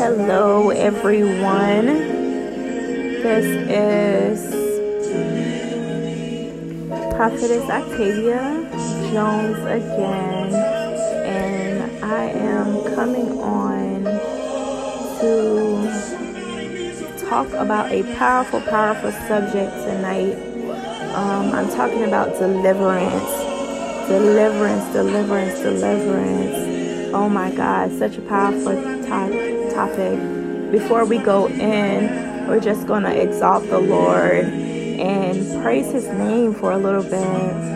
Hello, everyone. This is Prophetess Octavia Jones again, and I am coming on to talk about a powerful, powerful subject tonight. Um, I'm talking about deliverance, deliverance, deliverance, deliverance. Oh my God, such a powerful topic topic. Before we go in, we're just going to exalt the Lord and praise his name for a little bit.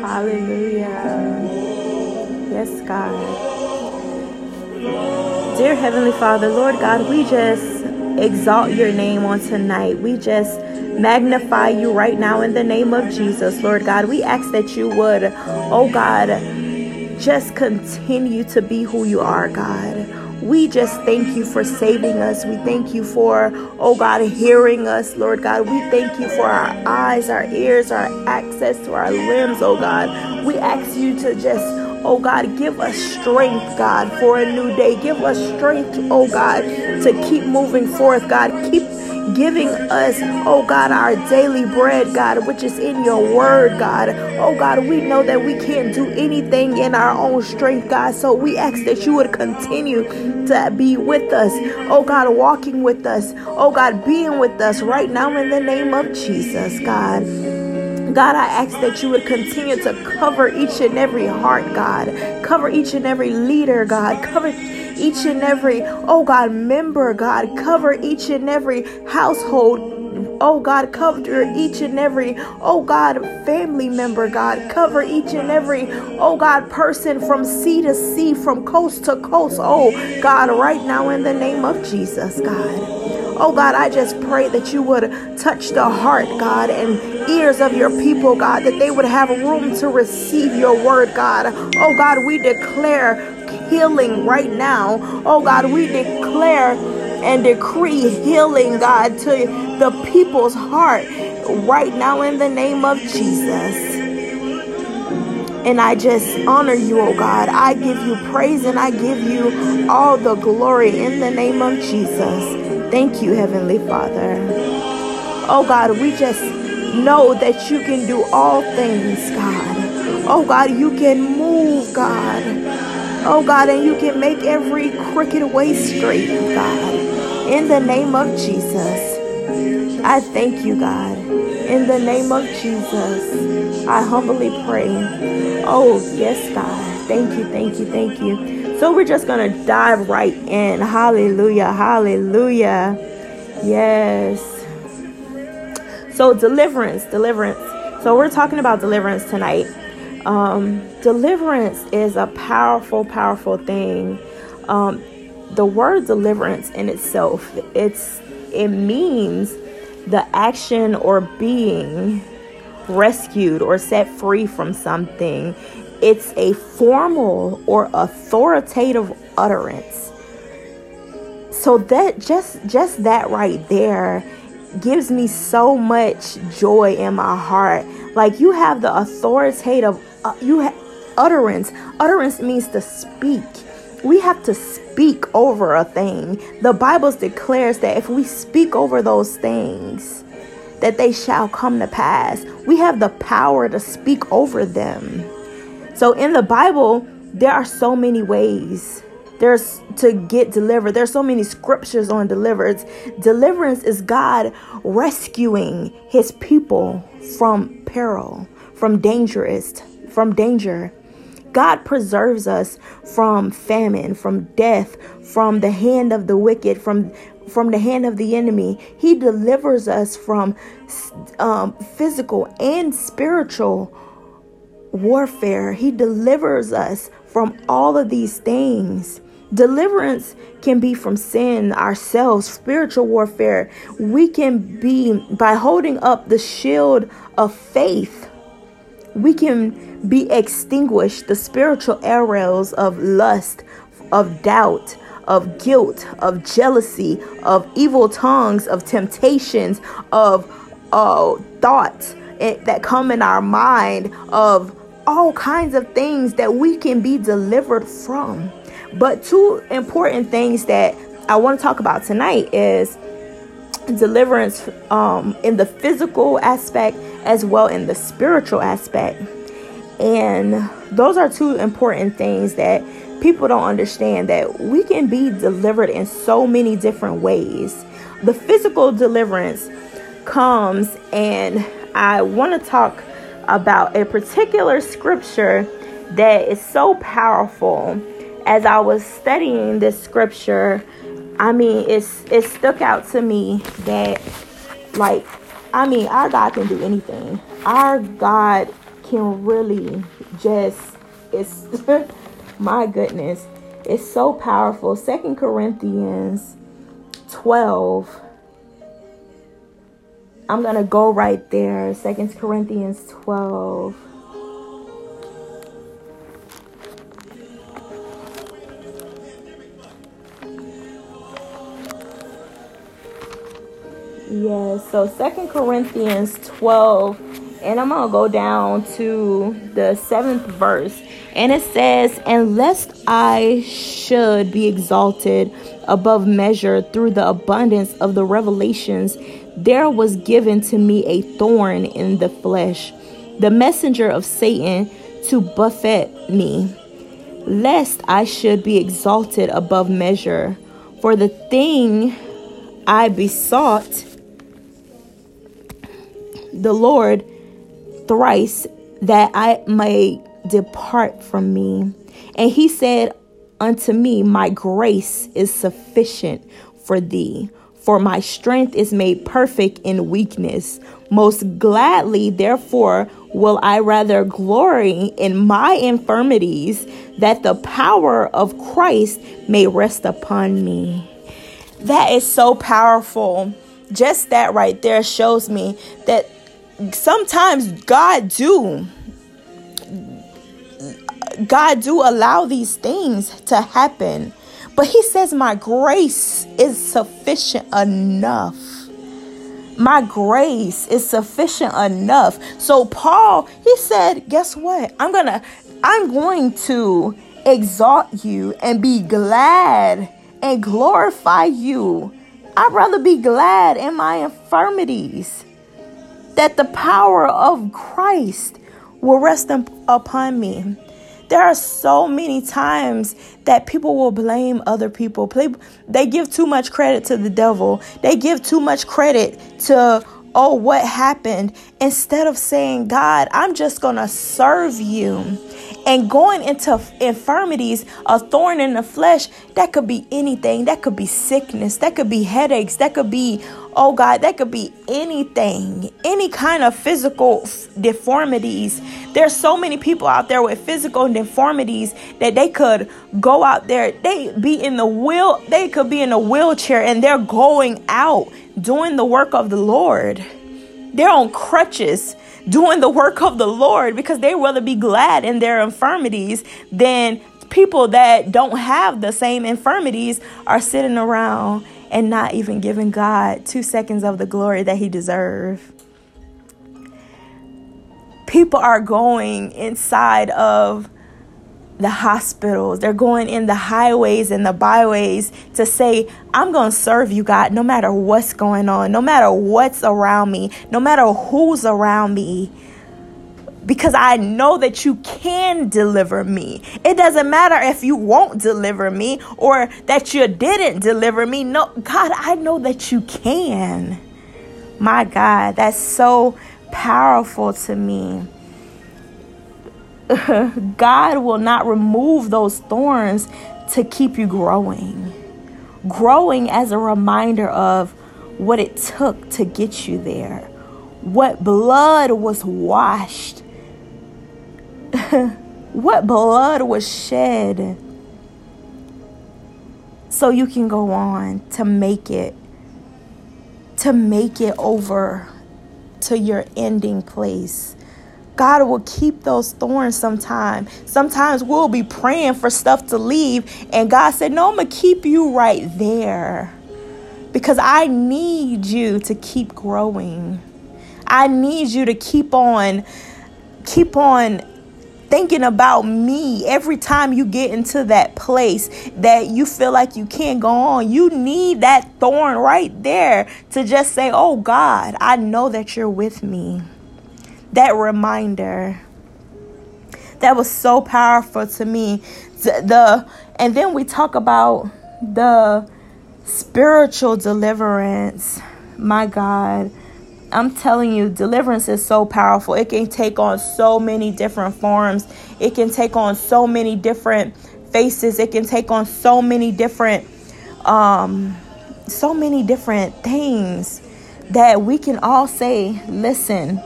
Hallelujah. Yes, God. Dear Heavenly Father, Lord God, we just exalt your name on tonight. We just magnify you right now in the name of Jesus, Lord God. We ask that you would, oh God, just continue to be who you are, God. We just thank you for saving us. We thank you for, oh God, hearing us, Lord God. We thank you for our eyes, our ears, our access to our limbs, oh God. We ask you to just, oh God, give us strength, God, for a new day. Give us strength, oh God, to keep moving forth, God. Keep giving us, oh God, our daily bread, God, which is in your word, God. Oh God, we know that we can't do anything in our own strength, God. So we ask that you would continue to be with us, oh God, walking with us, oh God, being with us right now in the name of Jesus, God. God, I ask that you would continue to cover each and every heart, God. Cover each and every leader, God. Cover each and every, oh God, member, God. Cover each and every household. Oh God, cover each and every, oh God, family member, God. Cover each and every, oh God, person from sea to sea, from coast to coast. Oh God, right now in the name of Jesus, God. Oh God, I just pray that you would touch the heart, God, and ears of your people, God, that they would have room to receive your word, God. Oh God, we declare healing right now. Oh God, we declare and decree healing, God, to the people's heart right now in the name of Jesus. And I just honor you, oh God. I give you praise and I give you all the glory in the name of Jesus. Thank you, Heavenly Father. Oh God, we just know that you can do all things, God. Oh God, you can move, God. Oh God, and you can make every crooked way straight, God. In the name of Jesus, I thank you, God. In the name of Jesus, I humbly pray. Oh, yes, God. Thank you, thank you, thank you. So we're just going to dive right in. Hallelujah, hallelujah. Yes. So, deliverance, deliverance. So, we're talking about deliverance tonight. Um, deliverance is a powerful, powerful thing. Um, the word deliverance in itself, it's it means the action or being rescued or set free from something. It's a formal or authoritative utterance. So that just just that right there gives me so much joy in my heart. Like you have the authoritative uh, you have utterance. Utterance means to speak. We have to speak over a thing. The Bible declares that if we speak over those things, that they shall come to pass. We have the power to speak over them. So in the Bible, there are so many ways there's to get delivered. There's so many scriptures on deliverance. Deliverance is God rescuing his people from peril, from dangerous from danger. God preserves us from famine, from death, from the hand of the wicked, from from the hand of the enemy. He delivers us from um, physical and spiritual warfare. He delivers us from all of these things. Deliverance can be from sin ourselves, spiritual warfare. We can be by holding up the shield of faith. We can be extinguished the spiritual arrows of lust, of doubt, of guilt, of jealousy, of evil tongues, of temptations, of uh, thoughts, that come in our mind of all kinds of things that we can be delivered from. But two important things that I want to talk about tonight is deliverance um, in the physical aspect as well in the spiritual aspect. And those are two important things that people don't understand that we can be delivered in so many different ways. The physical deliverance comes, and I want to talk about a particular scripture that is so powerful. As I was studying this scripture, I mean, it's it stuck out to me that, like, I mean, our God can do anything. Our God can really just it's my goodness it's so powerful. Second corinthians 12 i'm gonna go right there. Second corinthians 12 Yes, so Second Corinthians 12 and I'm going to go down to the seventh verse. And it says, And lest I should be exalted above measure through the abundance of the revelations, there was given to me a thorn in the flesh, the messenger of Satan to buffet me, lest I should be exalted above measure. For the thing I besought the Lord thrice that I may depart from me. And he said unto me, My grace is sufficient for thee, for my strength is made perfect in weakness. Most gladly, therefore, will I rather glory in my infirmities, that the power of Christ may rest upon me. That is so powerful. Just that right there shows me that sometimes God do God do allow these things to happen. But he says my grace is sufficient enough. My grace is sufficient enough. So Paul, he said, guess what? I'm going to I'm going to exalt you and be glad and glorify you. I'd rather be glad in my infirmities that the power of Christ will rest upon me. There are so many times that people will blame other people. They give too much credit to the devil. They give too much credit to, oh, what happened, instead of saying, God, I'm just going to serve you and going into infirmities, a thorn in the flesh, that could be anything. That could be sickness. That could be headaches. That could be, oh God, that could be anything, any kind of physical deformities. There's so many people out there with physical deformities that they could go out there. They be in the wheel, they could be in a wheelchair and they're going out doing the work of the Lord. They're on crutches doing the work of the Lord because they rather be glad in their infirmities than people that don't have the same infirmities are sitting around and not even giving God two seconds of the glory that He deserves. People are going inside of the hospitals. They're going in the highways and the byways to say, I'm going to serve you, God, no matter what's going on, no matter what's around me, no matter who's around me. Because I know that you can deliver me. It doesn't matter if you won't deliver me or that you didn't deliver me. No, God, I know that you can. My God, that's so powerful to me. God will not remove those thorns to keep you growing. Growing as a reminder of what it took to get you there, what blood was washed, what blood was shed, so you can go on to make it, to make it over to your ending place God will keep those thorns sometimes. Sometimes we'll be praying for stuff to leave, and God said, No, I'm going to keep you right there because I need you to keep growing. I need you to keep on keep on thinking about me every time you get into that place that you feel like you can't go on. You need that thorn right there to just say, Oh God, I know that you're with me. That reminder. That was so powerful to me. The, the and then we talk about the spiritual deliverance. My God I'm telling you, deliverance is so powerful. It can take on so many different forms. It can take on so many different faces. It can take on so many different um so many different things that we can all say, listen,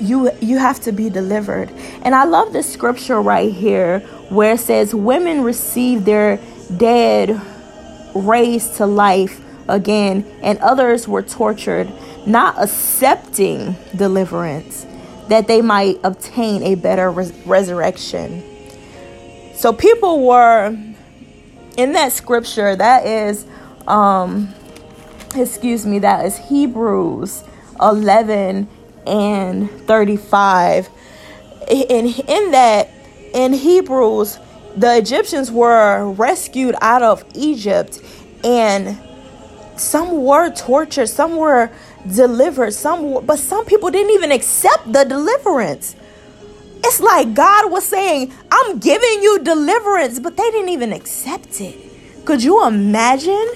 you you have to be delivered. And I love this scripture right here where it says women receive their dead raised to life again and others were tortured not accepting deliverance that they might obtain a better res- resurrection. So people were in that scripture that is um excuse me that is Hebrews 11 and 35 in in that in Hebrews the Egyptians were rescued out of Egypt and some were tortured some were delivered some were, but some people didn't even accept the deliverance. It's like god was saying i'm giving you deliverance but they didn't even accept it. Could you imagine?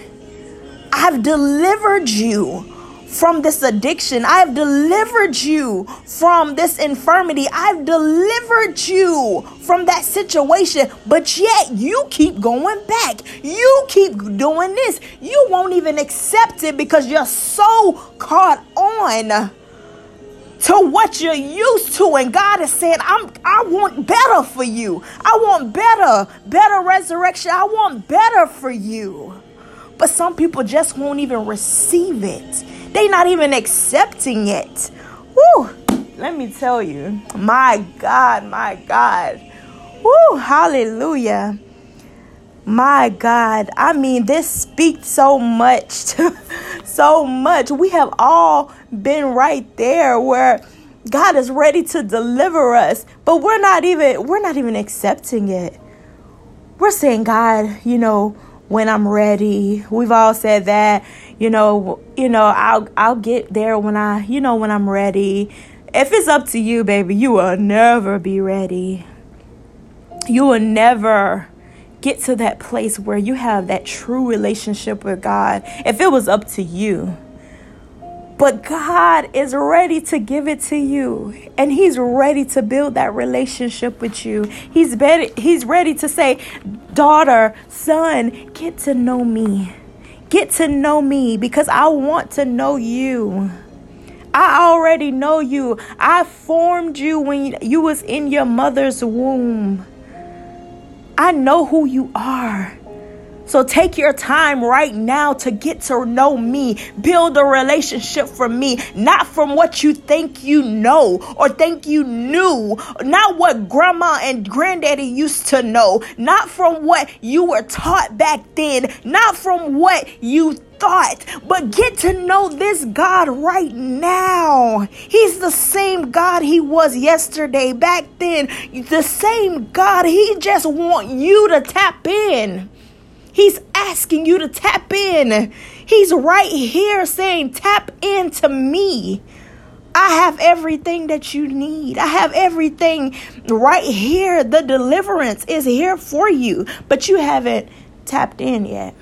I've delivered you from this addiction. I've delivered you from this infirmity. I've delivered you from that situation. But yet you keep going back. You keep doing this. You won't even accept it because you're so caught on to what you're used to and God is saying I'm I want better for you. I want better, better resurrection. I want better for you. But some people just won't even receive it. They're not even accepting it. Woo! Let me tell you. My God, my God. Woo! Hallelujah. My God. I mean, this speaks so much. so much. We have all been right there where God is ready to deliver us, but we're not even we're not even accepting it. We're saying, God, you know, when I'm ready. We've all said that you know, you know, I'll I'll get there when I, you know, when I'm ready. If it's up to you, baby, you will never be ready. You will never get to that place where you have that true relationship with God. If it was up to you. But God is ready to give it to you. And He's ready to build that relationship with you. He's ready, he's ready to say, daughter, son, get to know me. Get to know me because I want to know you. I already know you. I formed you when you was in your mother's womb. I know who you are. So take your time right now to get to know me. Build a relationship from me, not from what you think you know or think you knew, not what grandma and granddaddy used to know, not from what you were taught back then, not from what you thought, but get to know this God right now. He's the same God he was yesterday, back then. The same God. He just want you to tap in. He's asking you to tap in. He's right here saying, Tap into me. I have everything that you need. I have everything right here. The deliverance is here for you, but you haven't tapped in yet.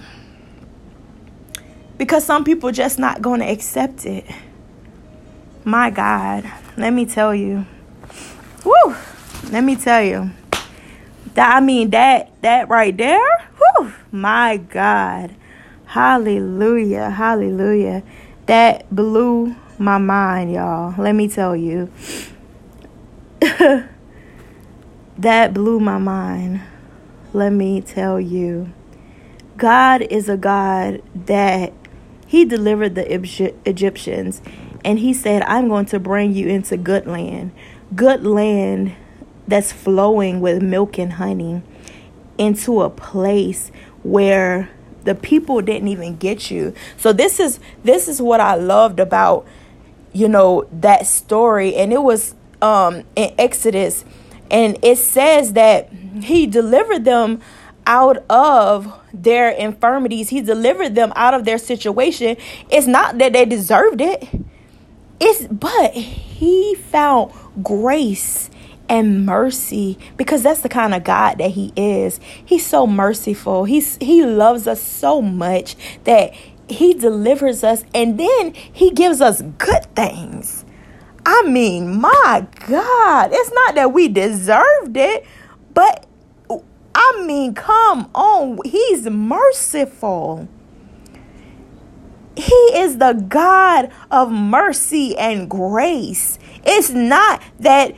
Because some people just not going to accept it. My God, let me tell you. Woo! Let me tell you. That I mean that that right there Whew, my God. Hallelujah. Hallelujah. That blew my mind, y'all. Let me tell you. that blew my mind. Let me tell you. God is a God that He delivered the Egyptians and He said, I'm going to bring you into good land. Good land that's flowing with milk and honey into a place where the people didn't even get you. So this is this is what I loved about you know, that story. And it was um, in Exodus. And it says that he delivered them out of their infirmities. He delivered them out of their situation. It's not that they deserved it. It's but he found grace and mercy because that's the kind of God that he is. He's so merciful. He's he loves us so much that he delivers us and then he gives us good things. I mean, my God, it's not that we deserved it, but I mean, come on, he's merciful. He is the God of mercy and grace. It's not that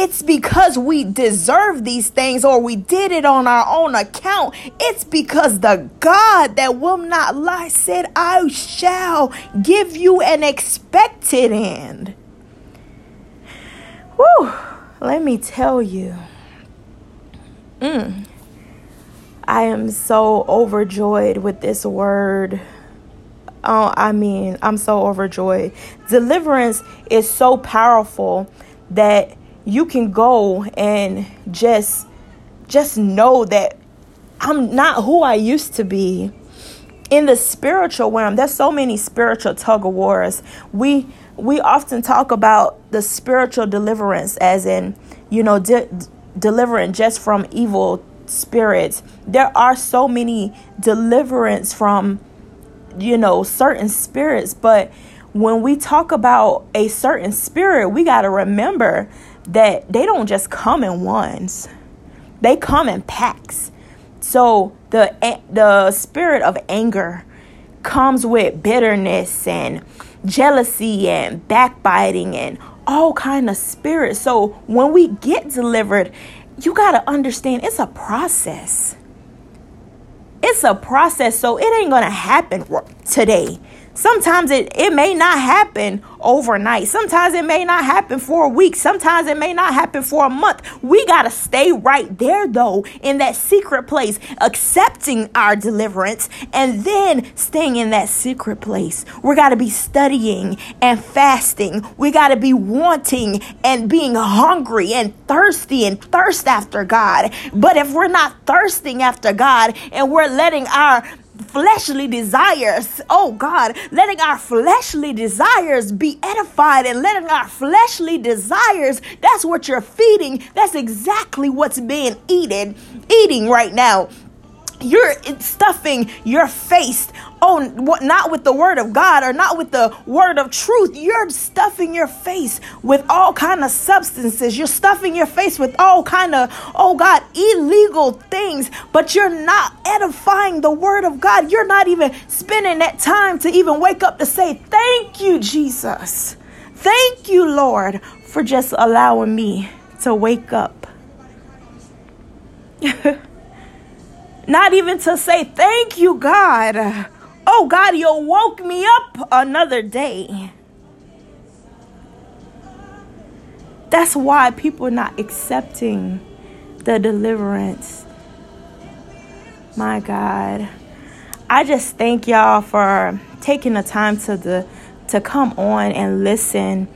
it's because we deserve these things or we did it on our own account. It's because the God that will not lie said, I shall give you an expected end. Whew, let me tell you. Mm, I am so overjoyed with this word. Oh, I mean, I'm so overjoyed. Deliverance is so powerful that you can go and just just know that I'm not who I used to be. In the spiritual realm, there's so many spiritual tug of wars. We we often talk about the spiritual deliverance as in, you know, de- delivering just from evil spirits. There are so many deliverance from you know certain spirits, but when we talk about a certain spirit, we got to remember that they don't just come in ones. They come in packs. So the the spirit of anger comes with bitterness and jealousy and backbiting and all kind of spirits. So when we get delivered, you got to understand it's a process. It's a process. So it ain't going to happen today. Sometimes it, it may not happen overnight. Sometimes it may not happen for a week. Sometimes it may not happen for a month. We got to stay right there, though, in that secret place, accepting our deliverance and then staying in that secret place. We got to be studying and fasting. We got to be wanting and being hungry and thirsty and thirst after God. But if we're not thirsting after God and we're letting our fleshly desires, oh God, letting our fleshly desires be edified and letting our fleshly desires, that's what you're feeding. That's exactly what's being eaten, eating right now you're stuffing your face oh not with the word of god or not with the word of truth. You're stuffing your face with all kind of substances. You're stuffing your face with all kind of oh god illegal things but you're not edifying the word of god. You're not even spending that time to even wake up to say thank you jesus. Thank you lord for just allowing me to wake up Not even to say, Thank you, God. Oh, God, you woke me up another day. That's why people are not accepting the deliverance. My God. I just thank y'all for taking the time to the to come on and listen.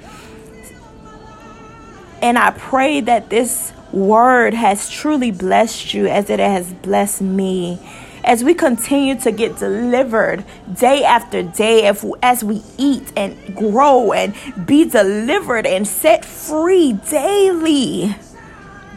And I pray that this word has truly blessed you as it has blessed me. As we continue to get delivered day after day, if, as we eat and grow and be delivered and set free daily.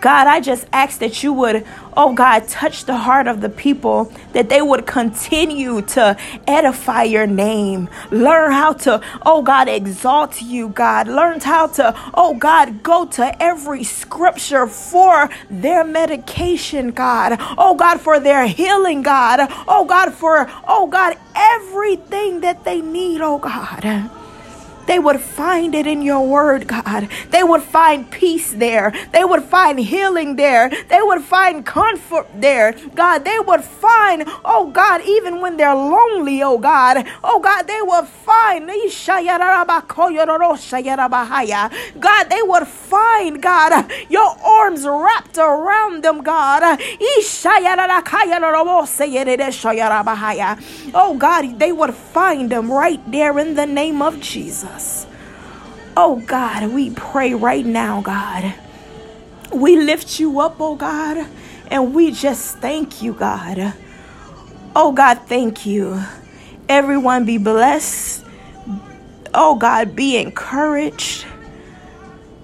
God, I just ask that you would, oh God, touch the heart of the people, that they would continue to edify your name. Learn how to, oh God, exalt you, God. Learn how to, oh God, go to every scripture for their medication, God. Oh God, for their healing, God. Oh God, for, oh God, everything that they need, oh God they would find it in your word, God. They would find peace there. They would find healing there. They would find comfort there. God, they would find, oh God, even when they're lonely, oh God, oh God, they would find, God, they would find, God, your arms wrapped around them, God. Oh God, they would find them right there in the name of Oh God, we pray right now, God. We lift you up, oh God, and we just thank you, God. Oh God, thank you. Everyone be blessed. Oh God, be encouraged.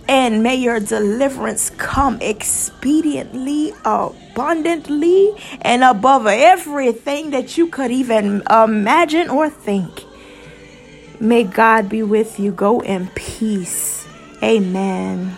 And may your deliverance come expediently, abundantly, and above everything that you could even imagine or think. May God be with you. Go in peace. Amen.